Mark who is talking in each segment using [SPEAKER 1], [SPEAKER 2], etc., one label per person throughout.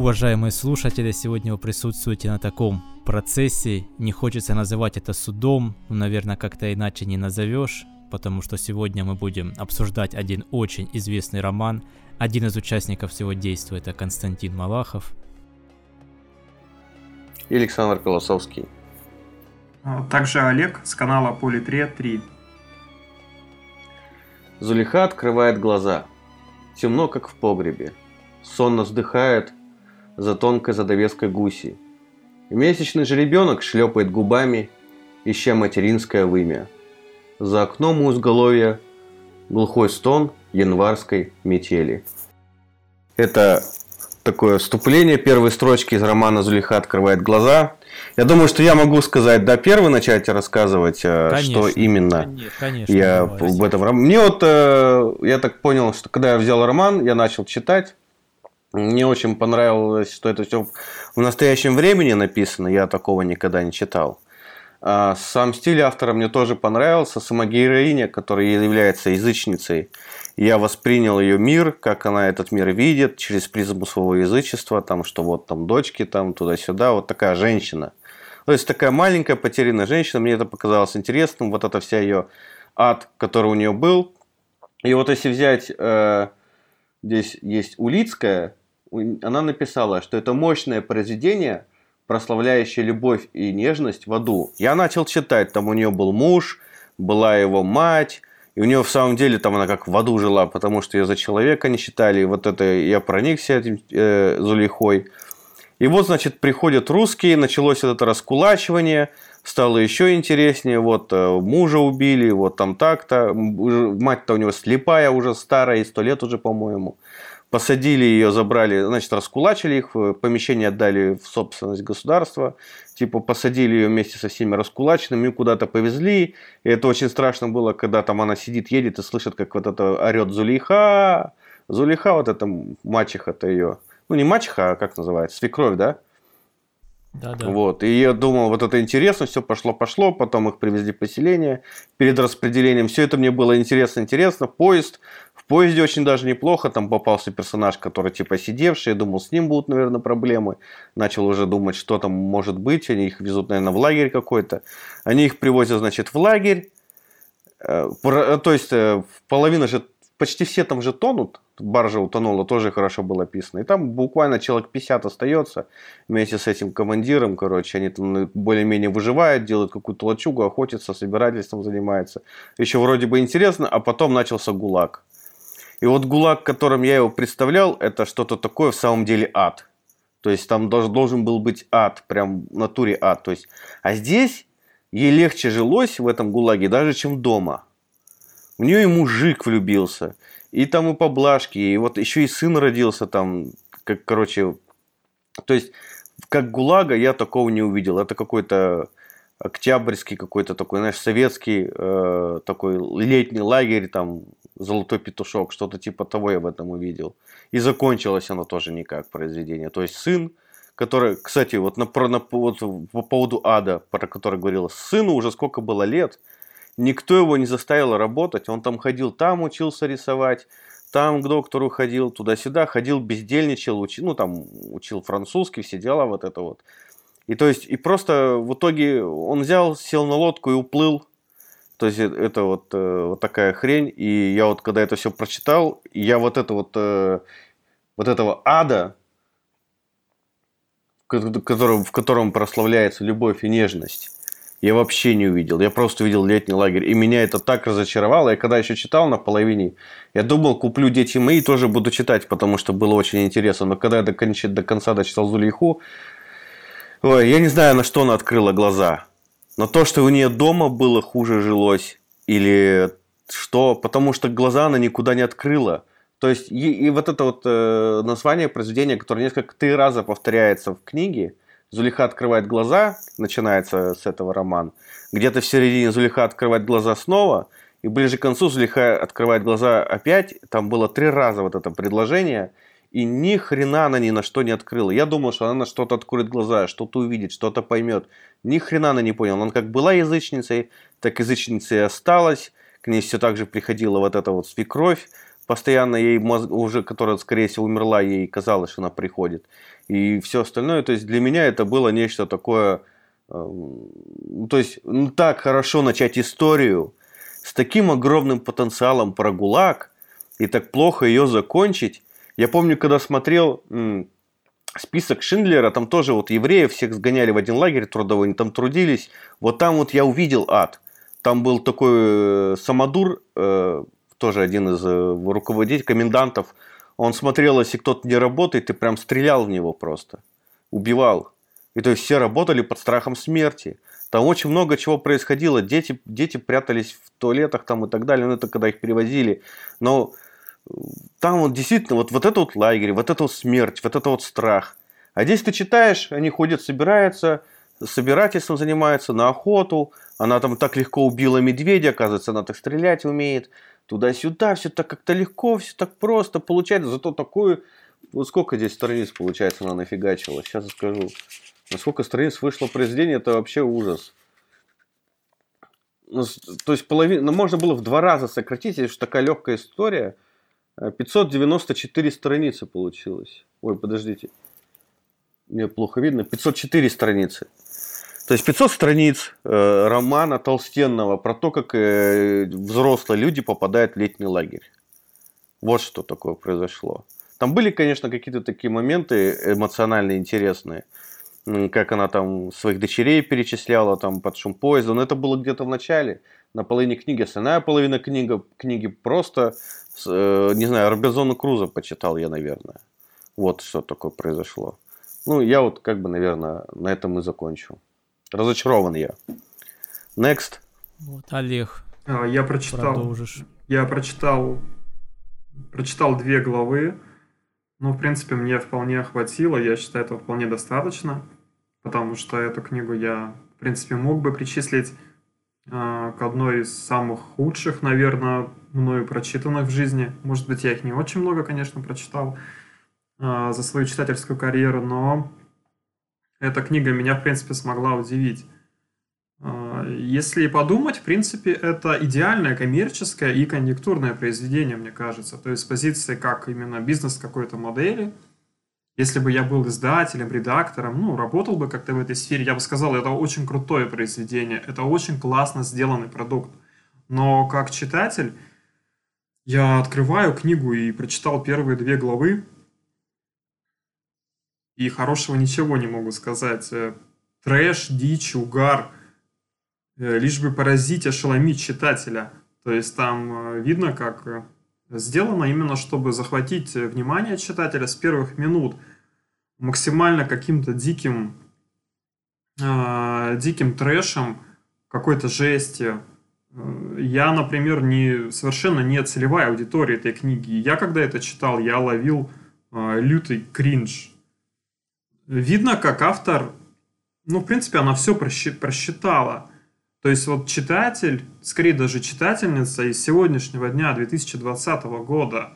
[SPEAKER 1] Уважаемые слушатели, сегодня вы присутствуете на таком процессе. Не хочется называть это судом, но, наверное, как-то иначе не назовешь, потому что сегодня мы будем обсуждать один очень известный роман. Один из участников всего действия это Константин Малахов.
[SPEAKER 2] И Александр Колосовский.
[SPEAKER 3] А, также Олег с канала Политре 3.
[SPEAKER 2] Зулиха открывает глаза. Темно, как в погребе. Сонно вздыхает, за тонкой задовеской гуси. Месячный же ребенок шлепает губами, ища материнское вымя. За окном у изголовья глухой стон январской метели. Это такое вступление, первые строчки из романа «Зулиха открывает глаза». Я думаю, что я могу сказать, да, первый начать рассказывать, э, конечно, что именно конечно, я в этом романе. Мне вот, э, я так понял, что когда я взял роман, я начал читать, мне очень понравилось, что это все в настоящем времени написано. Я такого никогда не читал. А сам стиль автора мне тоже понравился. Сама героиня, которая является язычницей, я воспринял ее мир, как она этот мир видит, через призму своего язычества, там, что вот там дочки, там, туда-сюда, вот такая женщина. То есть такая маленькая потерянная женщина, мне это показалось интересным, вот эта вся ее ад, который у нее был. И вот если взять, э, здесь есть Улицкая, она написала, что это мощное произведение, прославляющее любовь и нежность в аду. Я начал читать, там у нее был муж, была его мать, и у нее в самом деле там она как в аду жила, потому что ее за человека не считали. И вот это я проникся этим э, Зулейхой. И вот, значит, приходят русские, началось это раскулачивание, стало еще интереснее. Вот э, мужа убили, вот там так-то. Мать-то у него слепая уже, старая, и сто лет уже, по-моему посадили ее, забрали, значит, раскулачили их, помещение отдали в собственность государства, типа посадили ее вместе со всеми раскулаченными, куда-то повезли, и это очень страшно было, когда там она сидит, едет и слышит, как вот это орет Зулейха, Зулейха, вот эта мачеха-то ее, ну не мачеха, а как называется, свекровь, да? Да, да. Вот. И я думал, вот это интересно, все пошло-пошло, потом их привезли в поселение, перед распределением. Все это мне было интересно-интересно. Поезд поезде очень даже неплохо, там попался персонаж, который типа сидевший, я думал, с ним будут, наверное, проблемы. Начал уже думать, что там может быть, они их везут, наверное, в лагерь какой-то. Они их привозят, значит, в лагерь, э, то есть э, половина же, почти все там же тонут, баржа утонула, тоже хорошо было описано. И там буквально человек 50 остается вместе с этим командиром, короче, они там более-менее выживают, делают какую-то лачугу, охотятся, собирательством занимаются. Еще вроде бы интересно, а потом начался ГУЛАГ. И вот ГУЛАГ, которым я его представлял, это что-то такое в самом деле ад. То есть там должен, должен был быть ад, прям в натуре ад. То есть, а здесь ей легче жилось в этом ГУЛАГе даже, чем дома. У нее и мужик влюбился, и там и поблажки, и вот еще и сын родился там, как, короче, то есть, как ГУЛАГа я такого не увидел. Это какой-то октябрьский какой-то такой, знаешь, советский э, такой летний лагерь, там, Золотой петушок, что-то типа того я в этом увидел. И закончилось оно тоже никак, произведение. То есть сын, который, кстати, вот, на, про, на, вот по поводу ада, про который говорил, сыну уже сколько было лет, никто его не заставил работать, он там ходил, там учился рисовать, там к доктору ходил, туда-сюда, ходил, бездельничал, учил, ну там учил французский, все дела вот это вот. И то есть, и просто в итоге он взял, сел на лодку и уплыл то есть э, это вот, э, вот такая хрень. И я вот когда это все прочитал, я вот это вот, э, вот этого ада, в котором, в котором прославляется любовь и нежность, я вообще не увидел. Я просто увидел летний лагерь. И меня это так разочаровало. Я когда еще читал на половине, я думал, куплю «Дети мои» тоже буду читать, потому что было очень интересно. Но когда я до конца дочитал Зулейху, ой, я не знаю, на что она открыла глаза. Но то, что у нее дома было хуже жилось, или что, потому что глаза она никуда не открыла. То есть, и, и вот это вот э, название произведения, которое несколько три раза повторяется в книге, Зулиха открывает глаза, начинается с этого роман. Где-то в середине Зулиха открывает глаза снова, и ближе к концу Зулиха открывает глаза опять. Там было три раза вот это предложение – и ни хрена она ни на что не открыла. Я думал, что она на что-то откроет глаза, что-то увидит, что-то поймет. Ни хрена она не поняла. Она как была язычницей, так язычницей и осталась. К ней все так же приходила вот эта вот свекровь, постоянно ей мозг, уже, которая, скорее всего, умерла, ей казалось, что она приходит. И все остальное. То есть для меня это было нечто такое... Э, то есть ну, так хорошо начать историю с таким огромным потенциалом про ГУЛАГ и так плохо ее закончить. Я помню, когда смотрел список Шиндлера, там тоже вот евреев всех сгоняли в один лагерь трудовой, они там трудились. Вот там вот я увидел ад. Там был такой э, самодур, э, тоже один из э, руководителей, комендантов, он смотрел, если кто-то не работает, и прям стрелял в него просто. Убивал. И то есть все работали под страхом смерти. Там очень много чего происходило. Дети, дети прятались в туалетах там и так далее. Ну, это когда их перевозили. Но там вот действительно вот, вот это вот лагерь, вот это вот смерть, вот это вот страх. А здесь ты читаешь, они ходят, собираются, собирательством занимаются, на охоту. Она там так легко убила медведя, оказывается, она так стрелять умеет туда-сюда, все так как-то легко, все так просто получается. Зато такую... Вот сколько здесь страниц, получается, она нафигачила. Сейчас я скажу. На сколько страниц вышло произведение, это вообще ужас. Ну, то есть половина, ну, можно было в два раза сократить, если такая легкая история. 594 э, страницы получилось. Ой, подождите. Мне плохо видно. 504 страницы. То есть 500 страниц э, романа толстенного про то, как э, взрослые люди попадают в летний лагерь. Вот что такое произошло. Там были, конечно, какие-то такие моменты эмоционально интересные. Как она там своих дочерей перечисляла там под шум поезда. Но это было где-то в начале, на половине книги. Остальная половина книга, книги просто, э, не знаю, Робинзона Круза почитал я, наверное. Вот что такое произошло. Ну, я вот как бы, наверное, на этом и закончу. Разочарован я. Next.
[SPEAKER 1] Вот, Олег.
[SPEAKER 3] А, я прочитал. Продолжишь. Я прочитал, прочитал две главы. Ну, в принципе, мне вполне хватило. Я считаю, этого вполне достаточно. Потому что эту книгу я, в принципе, мог бы причислить к одной из самых худших, наверное, мною прочитанных в жизни. Может быть, я их не очень много, конечно, прочитал э, за свою читательскую карьеру, но эта книга меня, в принципе, смогла удивить. А, если подумать, в принципе, это идеальное коммерческое и конъюнктурное произведение, мне кажется. То есть с позиции как именно бизнес какой-то модели. Если бы я был издателем, редактором, ну, работал бы как-то в этой сфере, я бы сказал, это очень крутое произведение, это очень классно сделанный продукт. Но как читатель, я открываю книгу и прочитал первые две главы, и хорошего ничего не могу сказать. Э, трэш, дичь, угар, э, лишь бы поразить, ошеломить читателя. То есть там э, видно, как сделано именно, чтобы захватить внимание читателя с первых минут максимально каким-то диким, э, диким трэшем, какой-то жести. Я, например, не, совершенно не целевая аудитория этой книги. Я, когда это читал, я ловил э, лютый кринж видно, как автор, ну, в принципе, она все просчитала. То есть вот читатель, скорее даже читательница из сегодняшнего дня, 2020 года,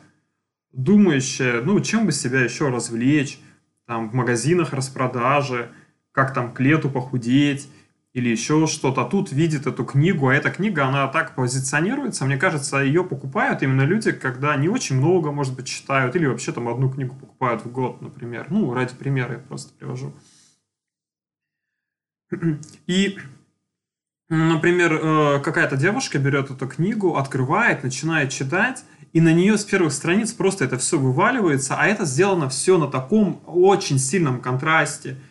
[SPEAKER 3] думающая, ну, чем бы себя еще развлечь, там, в магазинах распродажи, как там к лету похудеть, или еще что-то. А тут видит эту книгу, а эта книга, она так позиционируется, мне кажется, ее покупают именно люди, когда не очень много, может быть, читают, или вообще там одну книгу покупают в год, например. Ну, ради примера я просто привожу. И, например, э, какая-то девушка берет эту книгу, открывает, начинает читать, и на нее с первых страниц просто это все вываливается, а это сделано все на таком очень сильном контрасте –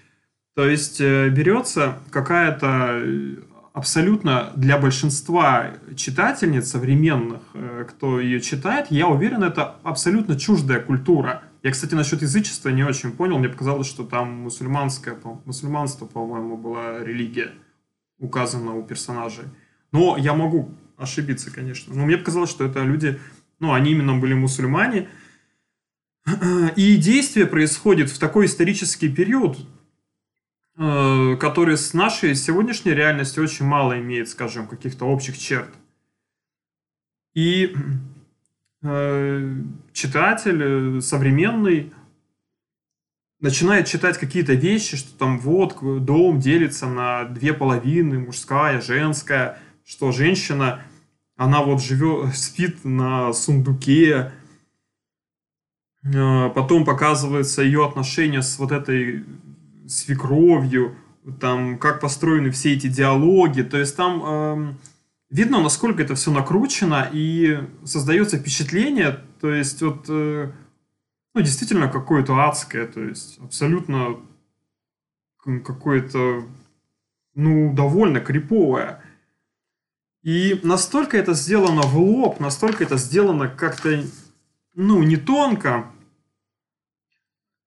[SPEAKER 3] то есть э, берется какая-то э, абсолютно для большинства читательниц современных, э, кто ее читает, я уверен, это абсолютно чуждая культура. Я, кстати, насчет язычества не очень понял. Мне показалось, что там мусульманское, мусульманство, по-моему, была религия указана у персонажей. Но я могу ошибиться, конечно. Но мне показалось, что это люди, ну, они именно были мусульмане. И действие происходит в такой исторический период, Э, который с нашей сегодняшней реальностью очень мало имеет, скажем, каких-то общих черт. И э, читатель э, современный начинает читать какие-то вещи, что там вот дом делится на две половины, мужская, женская, что женщина, она вот живет, спит на сундуке, Э, потом показывается ее отношения с вот этой свекровью, там, как построены все эти диалоги. То есть там э, видно, насколько это все накручено, и создается впечатление, то есть вот, э, ну, действительно какое-то адское, то есть абсолютно какое-то, ну, довольно криповое. И настолько это сделано в лоб, настолько это сделано как-то, ну, не тонко,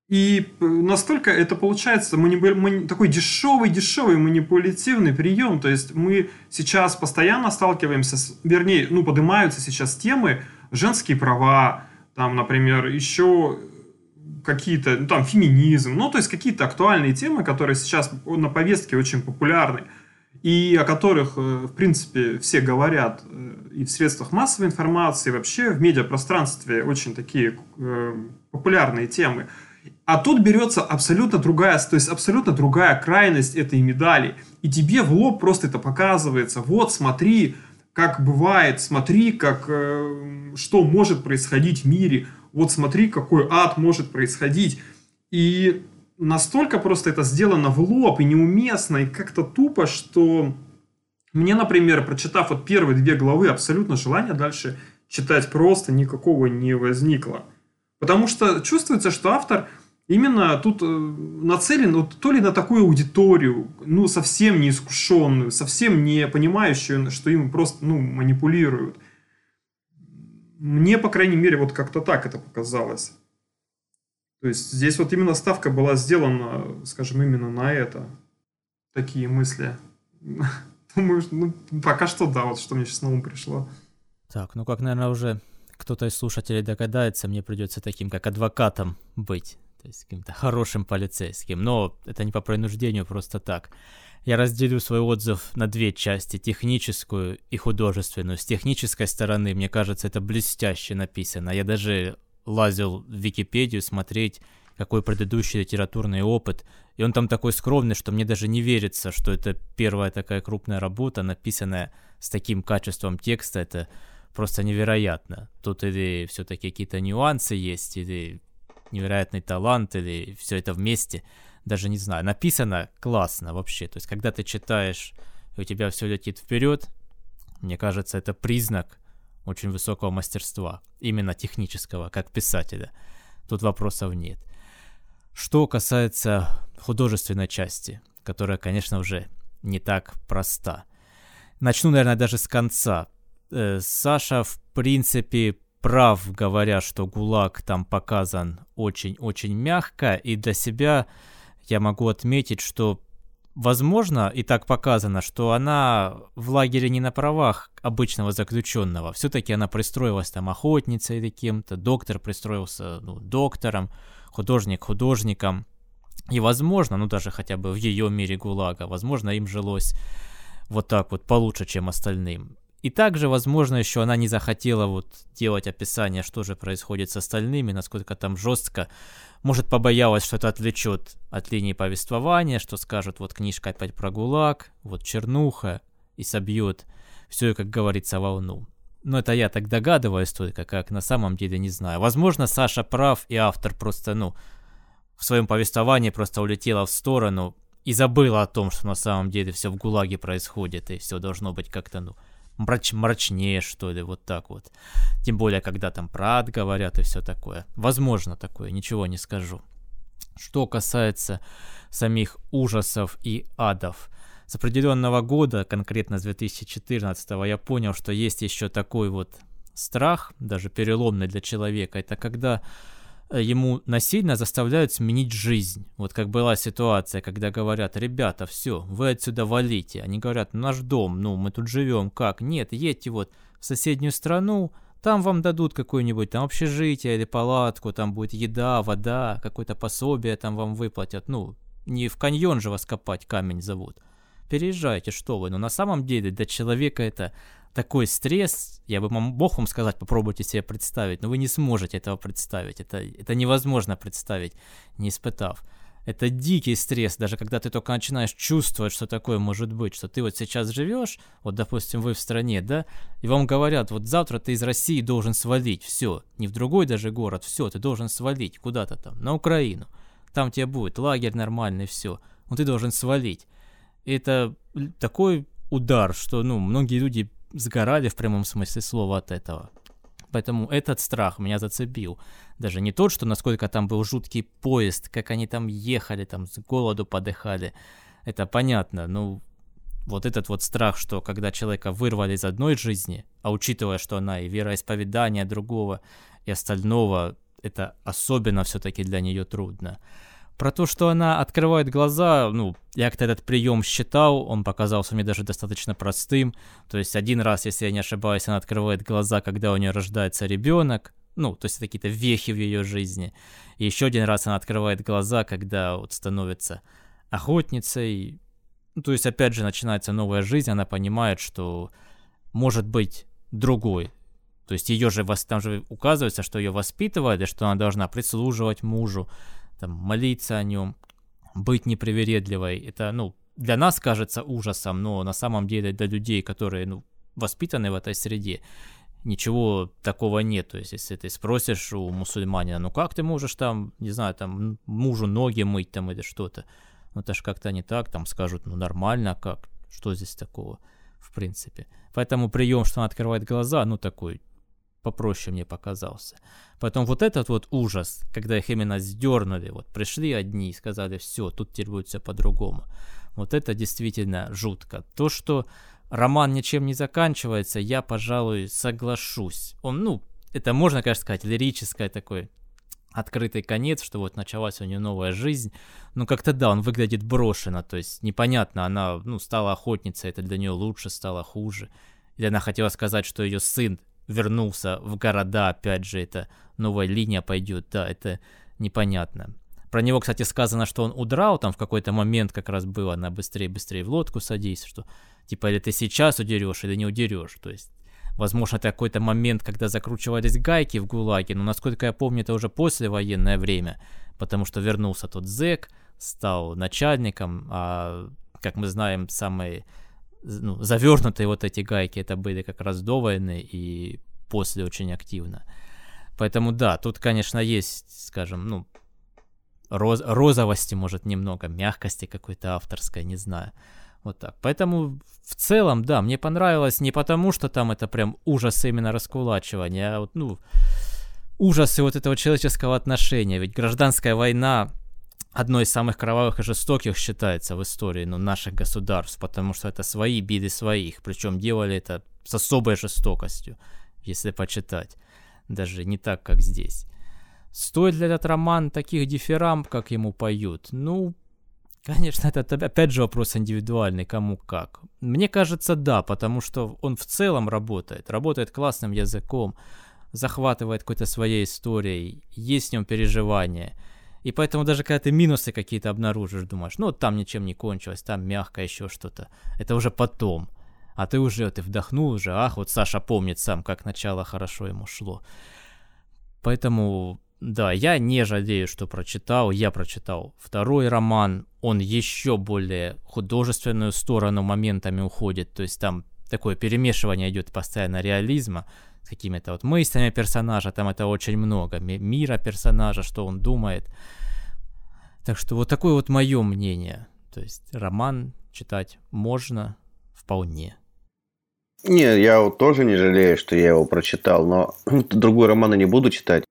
[SPEAKER 3] и настолько это получается манипу... мани... такой дешевый-дешевый манипулятивный прием. То есть мы сейчас постоянно сталкиваемся с... Вернее, ну, поднимаются сейчас темы женские права, там, например, еще какие-то, ну, там, феминизм, ну, то есть какие-то актуальные темы, которые сейчас на повестке очень популярны и о которых, э, в принципе, все говорят э, и в средствах массовой информации, и вообще в медиапространстве очень такие э, популярные темы. А тут берется абсолютно другая, то есть абсолютно другая крайность этой медали. И тебе в лоб просто это показывается. Вот, смотри, как бывает, смотри, как, что может происходить в мире. Вот смотри, какой ад может происходить. И настолько просто это сделано в лоб и неуместно, и как-то тупо, что мне, например, прочитав вот первые две главы, абсолютно желания дальше читать просто никакого не возникло. Потому что чувствуется, что автор именно тут э, нацелен вот, то ли на такую аудиторию, ну, совсем не искушенную, совсем не понимающую, что им просто, ну, манипулируют. Мне, по крайней мере, вот как-то так это показалось. То есть здесь вот именно ставка была сделана, скажем, именно на это. Такие мысли. Думаю, ну, пока что да, вот что мне сейчас на ум пришло.
[SPEAKER 1] Так, ну как, наверное, уже кто-то из слушателей догадается, мне придется таким, как адвокатом быть то есть каким-то хорошим полицейским, но это не по принуждению, просто так. Я разделю свой отзыв на две части, техническую и художественную. С технической стороны, мне кажется, это блестяще написано. Я даже лазил в Википедию смотреть, какой предыдущий литературный опыт, и он там такой скромный, что мне даже не верится, что это первая такая крупная работа, написанная с таким качеством текста, это просто невероятно. Тут или все-таки какие-то нюансы есть, или невероятный талант или все это вместе, даже не знаю. Написано классно вообще. То есть, когда ты читаешь, и у тебя все летит вперед, мне кажется, это признак очень высокого мастерства, именно технического, как писателя. Тут вопросов нет. Что касается художественной части, которая, конечно, уже не так проста. Начну, наверное, даже с конца. Э, Саша, в принципе, прав, говоря, что ГУЛАГ там показан очень-очень мягко, и для себя я могу отметить, что возможно, и так показано, что она в лагере не на правах обычного заключенного. Все-таки она пристроилась там охотницей или кем-то, доктор пристроился ну, доктором, художник художником. И возможно, ну даже хотя бы в ее мире ГУЛАГа, возможно, им жилось вот так вот получше, чем остальным. И также, возможно, еще она не захотела вот делать описание, что же происходит с остальными, насколько там жестко. Может, побоялась, что это отвлечет от линии повествования, что скажут, вот книжка опять про ГУЛАГ, вот чернуха, и собьет все, как говорится, волну. Но это я так догадываюсь только, как на самом деле не знаю. Возможно, Саша прав, и автор просто, ну, в своем повествовании просто улетела в сторону и забыла о том, что на самом деле все в ГУЛАГе происходит, и все должно быть как-то, ну, мрач мрачнее, что ли, вот так вот. Тем более, когда там про ад говорят и все такое. Возможно такое, ничего не скажу. Что касается самих ужасов и адов, с определенного года, конкретно с 2014, я понял, что есть еще такой вот страх, даже переломный для человека. Это когда ему насильно заставляют сменить жизнь. Вот как была ситуация, когда говорят, ребята, все, вы отсюда валите. Они говорят, наш дом, ну, мы тут живем, как? Нет, едьте вот в соседнюю страну, там вам дадут какое-нибудь там общежитие или палатку, там будет еда, вода, какое-то пособие там вам выплатят. Ну, не в каньон же вас копать камень зовут. Переезжайте, что вы. Но на самом деле для человека это такой стресс, я бы мог вам сказать, попробуйте себе представить, но вы не сможете этого представить. Это, это невозможно представить, не испытав. Это дикий стресс, даже когда ты только начинаешь чувствовать, что такое может быть, что ты вот сейчас живешь, вот, допустим, вы в стране, да, и вам говорят, вот завтра ты из России должен свалить, все, не в другой даже город, все, ты должен свалить куда-то там, на Украину, там тебе будет лагерь нормальный, все, но ты должен свалить. И это такой удар, что, ну, многие люди сгорали в прямом смысле слова от этого. Поэтому этот страх меня зацепил. Даже не тот, что насколько там был жуткий поезд, как они там ехали, там с голоду подыхали. Это понятно, ну, вот этот вот страх, что когда человека вырвали из одной жизни, а учитывая, что она и вероисповедание другого, и остального, это особенно все-таки для нее трудно. Про то, что она открывает глаза, ну, я как-то этот прием считал, он показался мне даже достаточно простым. То есть один раз, если я не ошибаюсь, она открывает глаза, когда у нее рождается ребенок, ну, то есть это какие-то вехи в ее жизни. И еще один раз она открывает глаза, когда вот становится охотницей. Ну, то есть, опять же, начинается новая жизнь, она понимает, что может быть другой. То есть ее же, там же указывается, что ее воспитывают, и что она должна прислуживать мужу, там, молиться о нем, быть непривередливой. Это, ну, для нас кажется ужасом, но на самом деле для людей, которые, ну, воспитаны в этой среде, ничего такого нет. То есть, если ты спросишь у мусульманина, ну как ты можешь там, не знаю, там мужу ноги мыть там или что-то, ну это ж как-то не так, там скажут, ну нормально, а как, что здесь такого, в принципе. Поэтому прием, что он открывает глаза, ну такой попроще мне показался. Потом вот этот вот ужас, когда их именно сдернули, вот пришли одни и сказали, все, тут теперь будет все по-другому. Вот это действительно жутко. То, что роман ничем не заканчивается, я, пожалуй, соглашусь. Он, ну, это можно, конечно, сказать, лирическое такой открытый конец, что вот началась у нее новая жизнь. Но как-то да, он выглядит брошенно, то есть непонятно, она, ну, стала охотницей, это для нее лучше, стало хуже. Или она хотела сказать, что ее сын вернулся в города, опять же, это новая линия пойдет, да, это непонятно. Про него, кстати, сказано, что он удрал, там в какой-то момент как раз было, на быстрее-быстрее в лодку садись, что типа или ты сейчас удерешь, или не удерешь, то есть Возможно, это какой-то момент, когда закручивались гайки в ГУЛАГе, но, насколько я помню, это уже послевоенное время, потому что вернулся тот зэк, стал начальником, а, как мы знаем, самые ну, завернутые вот эти гайки, это были как раз до войны и после очень активно. Поэтому да, тут, конечно, есть, скажем, ну, роз розовости, может, немного, мягкости какой-то авторской, не знаю. Вот так. Поэтому в целом, да, мне понравилось не потому, что там это прям ужас именно раскулачивания, а вот, ну, ужасы вот этого человеческого отношения. Ведь гражданская война одной из самых кровавых и жестоких считается в истории ну, наших государств, потому что это свои биды своих, причем делали это с особой жестокостью, если почитать, даже не так, как здесь. Стоит ли этот роман таких дифирамб, как ему поют? Ну, конечно, это опять же вопрос индивидуальный, кому как. Мне кажется, да, потому что он в целом работает, работает классным языком, захватывает какой-то своей историей, есть в нем переживания – и поэтому даже когда ты минусы какие-то обнаружишь, думаешь, ну там ничем не кончилось, там мягко еще что-то. Это уже потом. А ты уже, ты вдохнул уже, ах, вот Саша помнит сам, как начало хорошо ему шло. Поэтому, да, я не жалею, что прочитал. Я прочитал второй роман. Он еще более художественную сторону моментами уходит. То есть там такое перемешивание идет постоянно реализма с какими-то вот мыслями персонажа, там это очень много, мира персонажа, что он думает. Так что вот такое вот мое мнение. То есть роман читать можно вполне.
[SPEAKER 2] Не, я вот тоже не жалею, что я его прочитал, но другой роман я не буду читать.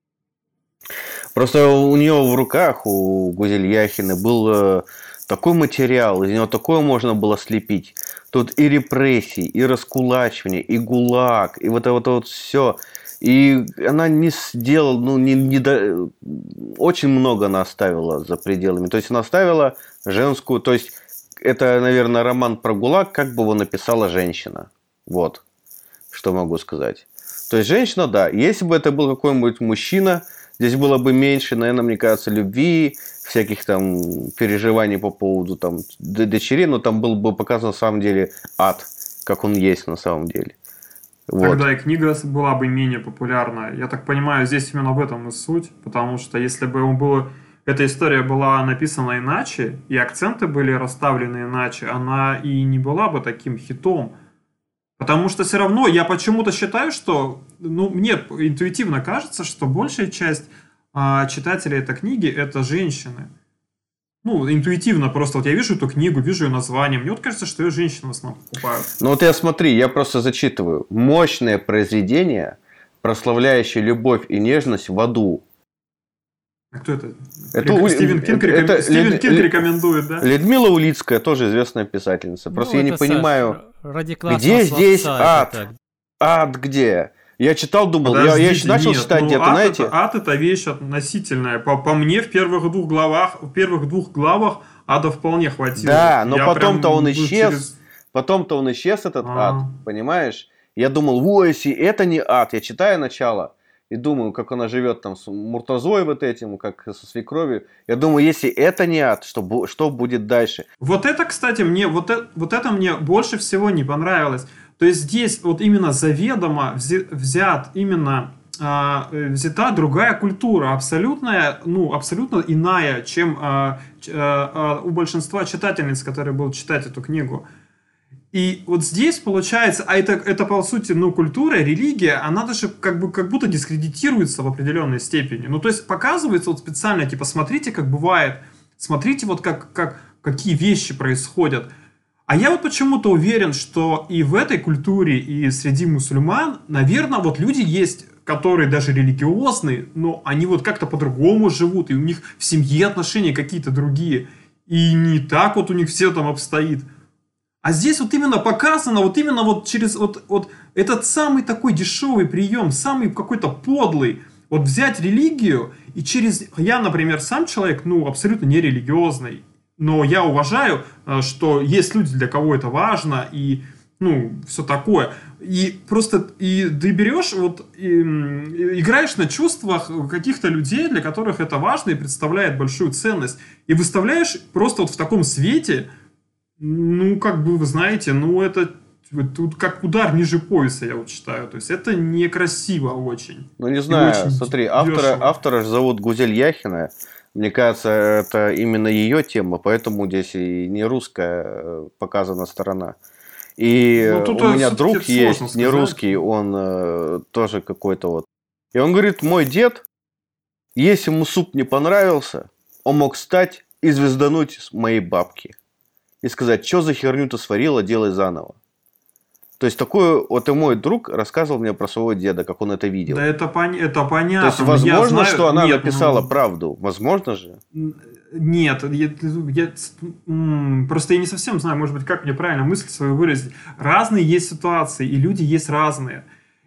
[SPEAKER 2] Просто у нее в руках, у Гузель Яхины, был э, такой материал, из него такое можно было слепить. Тут и репрессии, и раскулачивание, и гулаг, и вот это вот, вот все. И она не сделала, ну, не, не до... очень много она оставила за пределами. То есть она оставила женскую, то есть это, наверное, роман про ГУЛАГ, как бы его написала женщина. Вот, что могу сказать. То есть женщина, да, если бы это был какой-нибудь мужчина, здесь было бы меньше, наверное, мне кажется, любви, всяких там переживаний по поводу там дочерей, но там был бы показан на самом деле ад, как он есть на самом деле.
[SPEAKER 3] Вот. Тогда и книга была бы менее популярна. Я так понимаю, здесь именно в этом и суть, потому что если бы он был эта история была написана иначе, и акценты были расставлены иначе, она и не была бы таким хитом. Потому что все равно я почему-то считаю, что, ну, мне интуитивно кажется, что большая часть а, читателей этой книги это женщины. Ну, интуитивно просто. Вот я вижу эту книгу, вижу ее название. Мне вот кажется, что ее женщины в основном покупают.
[SPEAKER 2] Ну вот я смотри, я просто зачитываю. Мощное произведение, прославляющее любовь и нежность в аду.
[SPEAKER 3] А кто это? это Рек... Стивен Кинг, это, реком... Стивен Лид... Кинг рекомендует, да?
[SPEAKER 2] Людмила Улицкая, тоже известная писательница. Просто ну, я не понимаю, где здесь ад? Это... Ад где? Я читал, думал, Подождите, я, я еще начал нет, читать ну, где-то, ад знаете.
[SPEAKER 3] Это, ад это вещь относительная. По, по мне в первых двух главах, в первых двух главах ада вполне хватило.
[SPEAKER 2] Да, но потом-то он исчез. Через... Потом-то он исчез, этот А-а-а. ад, понимаешь? Я думал, во, если это не ад, я читаю начало и думаю, как она живет там с Муртазой вот этим, как со свекровью. Я думаю, если это не ад, что, что будет дальше?
[SPEAKER 3] Вот это, кстати, мне, вот это, вот это мне больше всего не понравилось. То есть здесь вот именно заведомо взят именно а, взята другая культура, абсолютная, ну, абсолютно иная, чем а, а, у большинства читательниц, которые будут читать эту книгу. И вот здесь получается, а это, это по сути, ну, культура, религия, она даже как, бы, как будто дискредитируется в определенной степени. Ну, то есть показывается вот специально, типа, смотрите, как бывает, смотрите вот как, как, какие вещи происходят. А я вот почему-то уверен, что и в этой культуре, и среди мусульман, наверное, вот люди есть, которые даже религиозные, но они вот как-то по-другому живут, и у них в семье отношения какие-то другие. И не так вот у них все там обстоит. А здесь вот именно показано, вот именно вот через вот, вот этот самый такой дешевый прием, самый какой-то подлый, вот взять религию и через... Я, например, сам человек, ну, абсолютно нерелигиозный, но я уважаю, э, что есть люди, для кого это важно, и ну, все такое. И просто и ты берешь, вот, и, играешь на чувствах каких-то людей, для которых это важно и представляет большую ценность. И выставляешь просто вот в таком свете, ну, как бы, вы знаете, ну, это тут как удар ниже пояса, я вот считаю. То есть это некрасиво очень.
[SPEAKER 2] Ну, не знаю, смотри, автора, автора зовут Гузель Яхина. Мне кажется, это именно ее тема, поэтому здесь и не русская э, показана сторона. И ну, у меня друг есть, не русский, он э, тоже какой-то вот. И он говорит, мой дед, если ему суп не понравился, он мог встать и звездануть моей бабки. И сказать, что за херню ты сварила, делай заново. То есть такой вот и мой друг рассказывал мне про своего деда, как он это видел.
[SPEAKER 3] Да это, пон... это понятно.
[SPEAKER 2] То есть возможно, знаю... что она Нет, написала ну... правду. Возможно же.
[SPEAKER 3] Нет, я, я, просто я не совсем знаю, может быть, как мне правильно мысль свою выразить. Разные есть ситуации, и люди есть разные.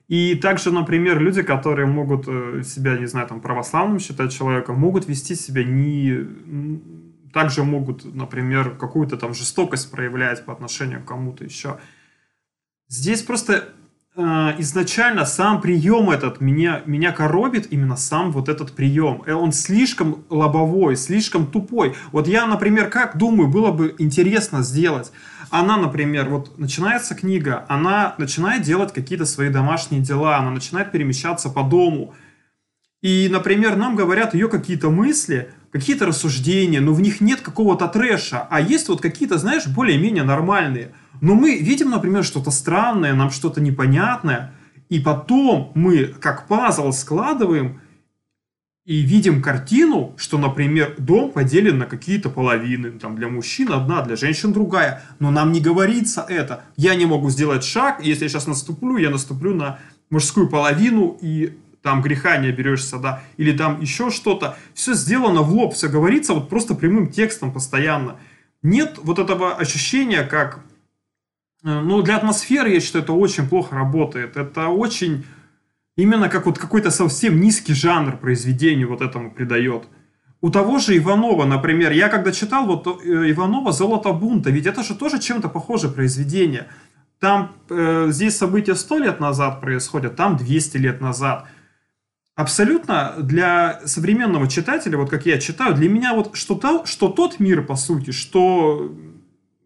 [SPEAKER 3] И также, например, люди, которые могут э, себя, не знаю, там, православным считать человеком, могут вести себя не... Также могут, например, какую-то там жестокость проявлять по отношению к кому-то еще. Здесь просто э, изначально сам прием этот меня, меня коробит, именно сам вот этот прием. Э, он слишком лобовой, слишком тупой. Вот я, например, как думаю, было бы интересно сделать. Она, например, вот начинается книга, она начинает делать какие-то свои домашние дела, она начинает перемещаться по дому. И, например, нам говорят ее какие-то мысли, какие-то рассуждения, но в них нет какого-то трэша, а есть вот какие-то, знаешь, более-менее нормальные. Но мы видим, например, что-то странное, нам что-то непонятное, и потом мы, как пазл, складываем и видим картину, что, например, дом поделен на какие-то половины. Там для мужчин одна, для женщин другая. Но нам не говорится это. Я не могу сделать шаг, если я сейчас наступлю, я наступлю на мужскую половину, и там греха не оберешься, да, или там еще что-то. Все сделано в лоб, все говорится вот просто прямым текстом постоянно. Нет вот этого ощущения, как Э, ну, для атмосферы, я считаю, это очень плохо работает. Это очень... Именно как вот какой-то совсем низкий жанр произведению вот этому придает. У того же Иванова, например, я когда читал вот э, Иванова «Золото бунта», ведь это же тоже чем-то похоже произведение. Там э, здесь события 100 лет назад происходят, там 200 лет назад. Абсолютно для современного читателя, вот как я читаю, для меня вот что, то, что тот мир, по сути, что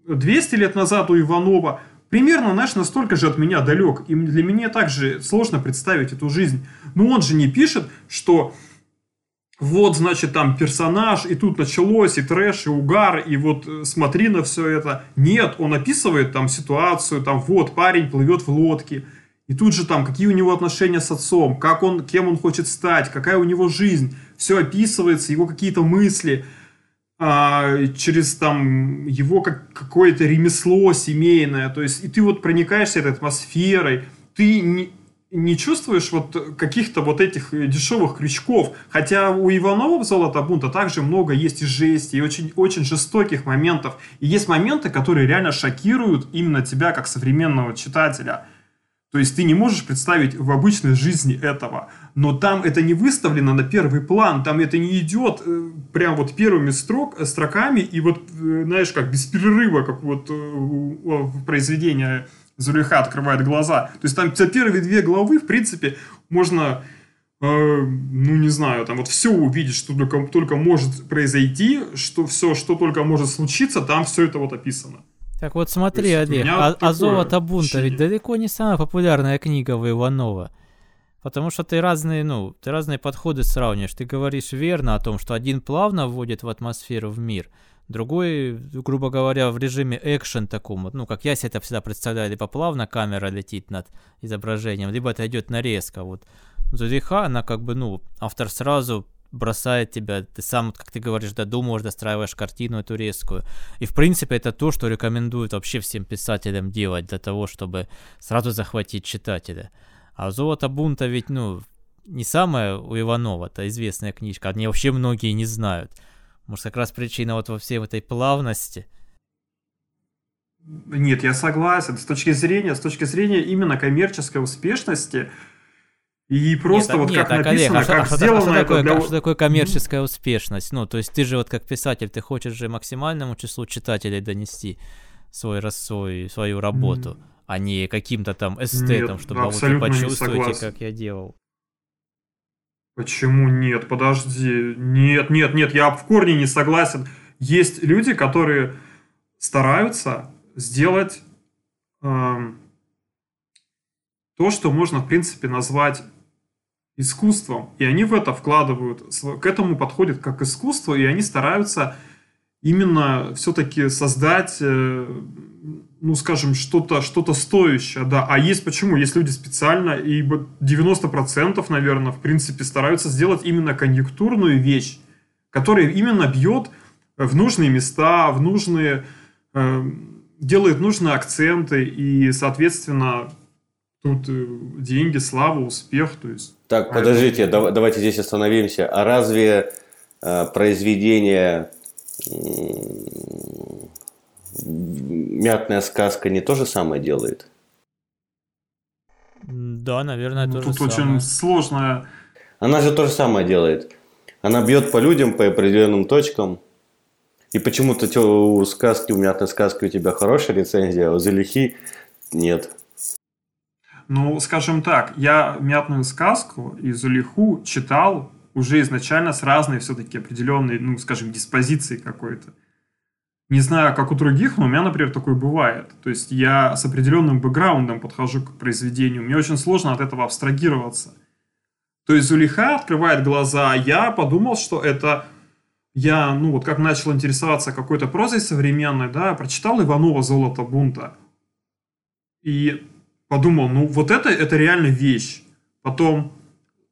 [SPEAKER 3] 200 лет назад у Иванова, примерно, знаешь, настолько же от меня далек. И для меня также сложно представить эту жизнь. Но он же не пишет, что вот, значит, там персонаж, и тут началось, и трэш, и угар, и вот э, смотри на все это. Нет, он описывает там ситуацию, там вот парень плывет в лодке, и тут же там какие у него отношения с отцом, как он, кем он хочет стать, какая у него жизнь. Все описывается, его какие-то мысли, а, через там его как, какое-то ремесло семейное. То есть, и ты вот проникаешься этой атмосферой, ты не, не чувствуешь вот каких-то вот этих дешевых крючков. Хотя у Иванова в «Золото бунта» также много есть и жести, и очень, очень жестоких моментов. И есть моменты, которые реально шокируют именно тебя, как современного читателя. То есть ты не можешь представить в обычной жизни этого. Но там это не выставлено на первый план, там это не идет э, прям вот первыми строк, э, строками, и вот, э, знаешь, как без перерыва, как вот в произведении Зулейха открывает глаза. То есть там за первые две главы, в принципе, можно, э, ну не знаю, там вот все увидеть, что только, только может произойти, что все, что только может случиться, там все это вот описано.
[SPEAKER 1] Так вот смотри, Олег, а, а «Золото бунта» ведь далеко не самая популярная книга у Иванова. Потому что ты разные, ну, ты разные подходы сравниваешь. Ты говоришь верно о том, что один плавно вводит в атмосферу в мир – Другой, грубо говоря, в режиме экшен таком, ну, как я себе это всегда представляю, либо плавно камера летит над изображением, либо это идет нарезка. Вот Зулиха, она как бы, ну, автор сразу бросает тебя, ты сам, как ты говоришь, додумываешь, достраиваешь картину эту резкую. И, в принципе, это то, что рекомендуют вообще всем писателям делать для того, чтобы сразу захватить читателя. А «Золото бунта» ведь, ну, не самая у Иванова, это известная книжка, они вообще многие не знают. Может, как раз причина вот во всей этой плавности?
[SPEAKER 3] Нет, я согласен. С точки зрения, с точки зрения именно коммерческой успешности, и просто нет, вот нет, как так, написано, Олег, а как
[SPEAKER 1] что, сделано а что, такое, для... что такое коммерческая успешность? Ну, то есть ты же вот как писатель, ты хочешь же максимальному числу читателей донести свой, свой, свою работу, mm-hmm. а не каким-то там эстетом, нет, чтобы вот вы почувствуете, как я делал.
[SPEAKER 3] Почему нет? Подожди. Нет, нет, нет, я в корне не согласен. Есть люди, которые стараются сделать э, то, что можно, в принципе, назвать искусством. И они в это вкладывают, к этому подходят как искусство, и они стараются именно все-таки создать э, ну, скажем, что-то что стоящее, да. А есть почему? Есть люди специально, и 90%, наверное, в принципе, стараются сделать именно конъюнктурную вещь, которая именно бьет в нужные места, в нужные, э, делает нужные акценты, и, соответственно, тут э, деньги, слава, успех, то есть...
[SPEAKER 2] Так, подождите, это... давайте здесь остановимся. А разве э, произведение мятная сказка не то же самое делает?
[SPEAKER 1] Да, наверное, ну, то
[SPEAKER 3] Тут
[SPEAKER 1] же
[SPEAKER 3] очень
[SPEAKER 1] самое.
[SPEAKER 3] сложно.
[SPEAKER 2] Она же то же самое делает. Она бьет по людям, по определенным точкам. И почему-то у сказки, у мятной сказки у тебя хорошая рецензия, а у Залихи нет.
[SPEAKER 3] Ну, скажем так, я мятную сказку и Зулиху читал уже изначально с разной все-таки определенной, ну, скажем, диспозицией какой-то. Не знаю, как у других, но у меня, например, такое бывает. То есть я с определенным бэкграундом подхожу к произведению. Мне очень сложно от этого абстрагироваться. То есть Зулиха открывает глаза, а я подумал, что это... Я, ну вот как начал интересоваться какой-то прозой современной, да, прочитал Иванова «Золото бунта». И подумал, ну вот это, это реально вещь. Потом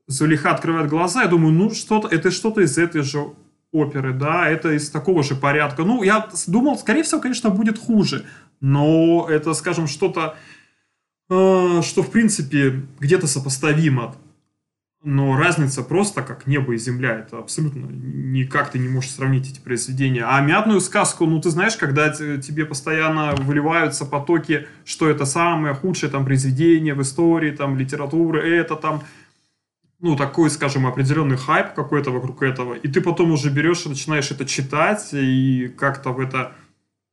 [SPEAKER 3] Зулиха открывает глаза, я думаю, ну что-то, это что-то из этой же оперы, да, это из такого же порядка. Ну, я думал, скорее всего, конечно, будет хуже, но это, скажем, что-то, э, что, в принципе, где-то сопоставимо. Но разница просто как небо и земля. Это абсолютно никак ты не можешь сравнить эти произведения. А мятную сказку, ну ты знаешь, когда тебе постоянно выливаются потоки, что это самое худшее там произведение в истории, там литературы, это там ну, такой, скажем, определенный хайп какой-то вокруг этого, и ты потом уже берешь и начинаешь это читать, и как-то в это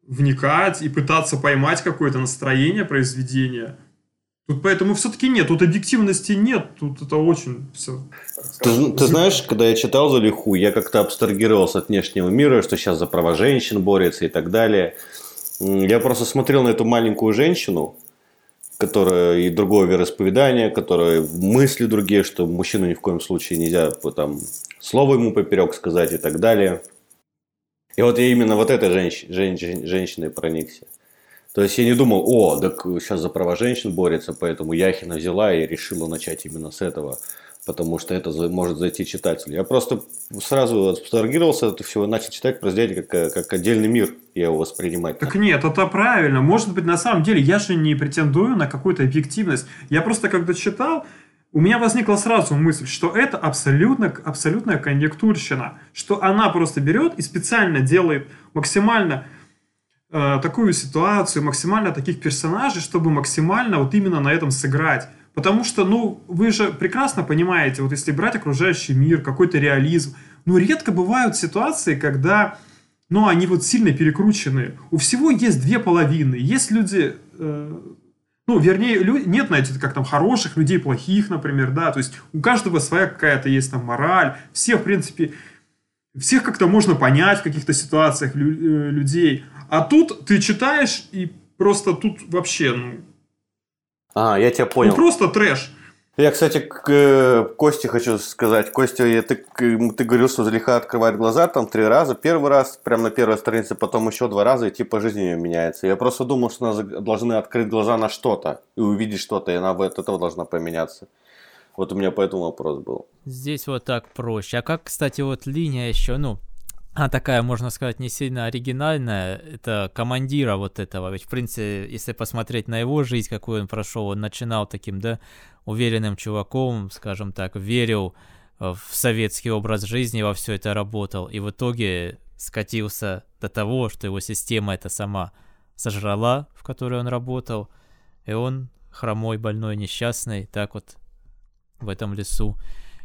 [SPEAKER 3] вникать, и пытаться поймать какое-то настроение произведения. Тут поэтому все-таки нет, тут объективности нет, тут это очень все.
[SPEAKER 2] Ты, ты знаешь, когда я читал Залиху, я как-то абстрагировался от внешнего мира, что сейчас за права женщин борется и так далее. Я просто смотрел на эту маленькую женщину, которая и другое вероисповедание, которое мысли другие, что мужчину ни в коем случае нельзя там слово ему поперек сказать и так далее. И вот я именно вот этой женщ, женщ, женщиной проникся. То есть я не думал, о, так сейчас за права женщин борется, поэтому Яхина взяла и решила начать именно с этого потому что это может зайти читателю. Я просто сразу абстрагировался от всего начал читать произведение как, как отдельный мир, я его воспринимать.
[SPEAKER 3] Так нет, это правильно. Может быть, на самом деле, я же не претендую на какую-то объективность. Я просто когда читал, у меня возникла сразу мысль, что это абсолютно, абсолютная конъюнктурщина, что она просто берет и специально делает максимально э, такую ситуацию, максимально таких персонажей, чтобы максимально вот именно на этом сыграть. Потому что, ну, вы же прекрасно понимаете, вот если брать окружающий мир, какой-то реализм, ну, редко бывают ситуации, когда, ну, они вот сильно перекручены. У всего есть две половины. Есть люди, э, ну, вернее, лю- нет, знаете, как там хороших людей, плохих, например, да, то есть у каждого своя какая-то есть там мораль, все, в принципе, всех как-то можно понять в каких-то ситуациях лю- э, людей. А тут ты читаешь, и просто тут вообще, ну,
[SPEAKER 2] а, я тебя понял.
[SPEAKER 3] Ну, просто трэш.
[SPEAKER 2] Я, кстати, к э, Косте хочу сказать. Костя, ты, ты говорил, что Залиха открывает глаза там три раза. Первый раз, прямо на первой странице, потом еще два раза, и типа жизни ее меняется. Я просто думал, что она должны открыть глаза на что-то и увидеть что-то, и она от этого должна поменяться. Вот у меня по этому вопрос был.
[SPEAKER 1] Здесь вот так проще. А как, кстати, вот линия еще, ну, она такая, можно сказать, не сильно оригинальная. Это командира вот этого. Ведь, в принципе, если посмотреть на его жизнь, какую он прошел, он начинал таким, да, уверенным чуваком, скажем так, верил в советский образ жизни, во все это работал. И в итоге скатился до того, что его система это сама сожрала, в которой он работал. И он хромой, больной, несчастный, так вот в этом лесу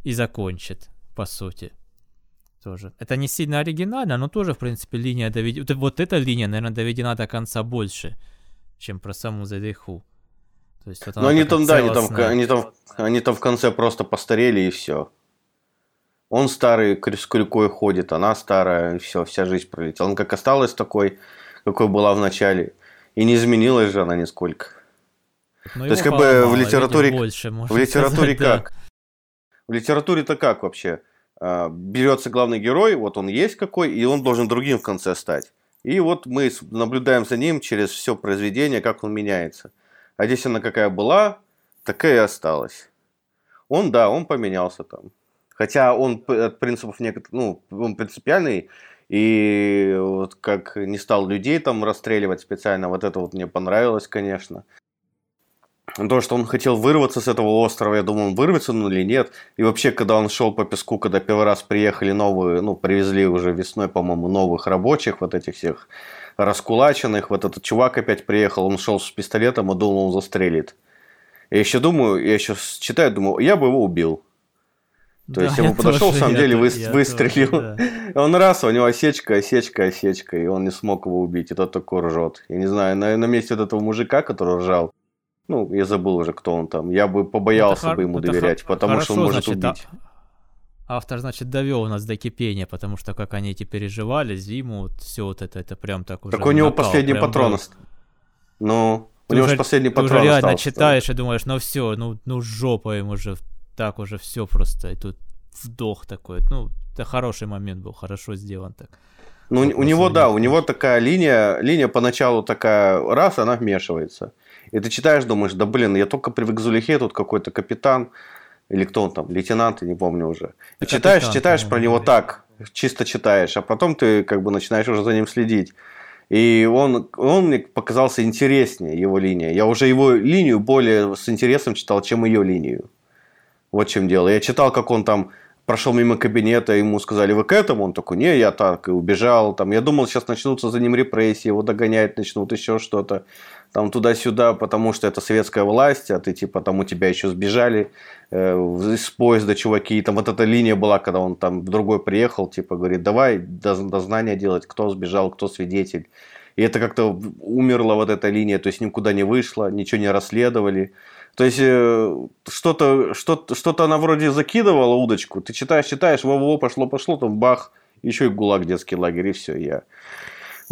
[SPEAKER 1] и закончит, по сути тоже. Это не сильно оригинально, но тоже, в принципе, линия доведена... Вот эта линия, наверное, доведена до конца больше, чем про саму Задейху.
[SPEAKER 2] То есть, вот ну, они там, да, они там, они, там, они там в конце просто постарели и все. Он старый, с крюкой ходит, она старая, и все, вся жизнь пролетела. Он как осталась такой, какой была в начале. И не изменилась же она нисколько. Но То есть, как бы в литературе... Больше, в литературе сказать, как? Да. В литературе-то как вообще? А, берется главный герой, вот он есть какой, и он должен другим в конце стать. И вот мы наблюдаем за ним через все произведение, как он меняется. А здесь она какая была, такая и осталась. Он, да, он поменялся там. Хотя он от принципов некоторых, ну, он принципиальный, и вот как не стал людей там расстреливать специально, вот это вот мне понравилось, конечно то, что он хотел вырваться с этого острова, я думаю, он вырвется, ну или нет. И вообще, когда он шел по песку, когда первый раз приехали новые, ну, привезли уже весной, по-моему, новых рабочих, вот этих всех раскулаченных, вот этот чувак опять приехал, он шел с пистолетом и думал, он застрелит. Я еще думаю, я еще читаю, думаю, я бы его убил. То да, есть я бы подошел, тоже, в самом деле, вы, выстрелил. Тоже, да. Он раз, у него осечка, осечка, осечка, и он не смог его убить. И тот такой ржет. Я не знаю, на, на месте вот этого мужика, который ржал, ну, я забыл уже, кто он там. Я бы побоялся это бы ему доверять, потому хорошо, что он может значит, убить.
[SPEAKER 1] А, автор, значит, довел нас до кипения, потому что как они эти переживали, зиму, вот все вот это, это прям так уже.
[SPEAKER 2] Так у него накал, последний патрон. Был... Ну, у него же последний патрон
[SPEAKER 1] Ты уже реально остался, читаешь и думаешь, ну все, ну, ну жопа ему уже, так уже все просто, и тут вдох такой. Ну, это хороший момент был, хорошо сделан так.
[SPEAKER 2] Ну, у него, да, у него такая линия, линия поначалу такая, раз, она вмешивается. И ты читаешь, думаешь, да блин, я только привык к Зулихе, тут какой-то капитан, или кто он там, лейтенант, я не помню уже. И читаешь, читаешь про него так, чисто читаешь, а потом ты как бы начинаешь уже за ним следить. И он, он мне показался интереснее, его линия. Я уже его линию более с интересом читал, чем ее линию. Вот в чем дело. Я читал, как он там прошел мимо кабинета, ему сказали, вы к этому? Он такой, не, я так, и убежал. Там, я думал, сейчас начнутся за ним репрессии, его догонять начнут, еще что-то там туда-сюда, потому что это советская власть, а ты типа там у тебя еще сбежали э, из поезда чуваки, и там вот эта линия была, когда он там другой приехал, типа говорит, давай дознание делать, кто сбежал, кто свидетель. И это как-то умерла вот эта линия, то есть никуда не вышла, ничего не расследовали. То есть э, что-то что что она вроде закидывала удочку, ты читаешь, читаешь, во-во, пошло, пошло, там бах, еще и гулаг детский лагерь, и все, я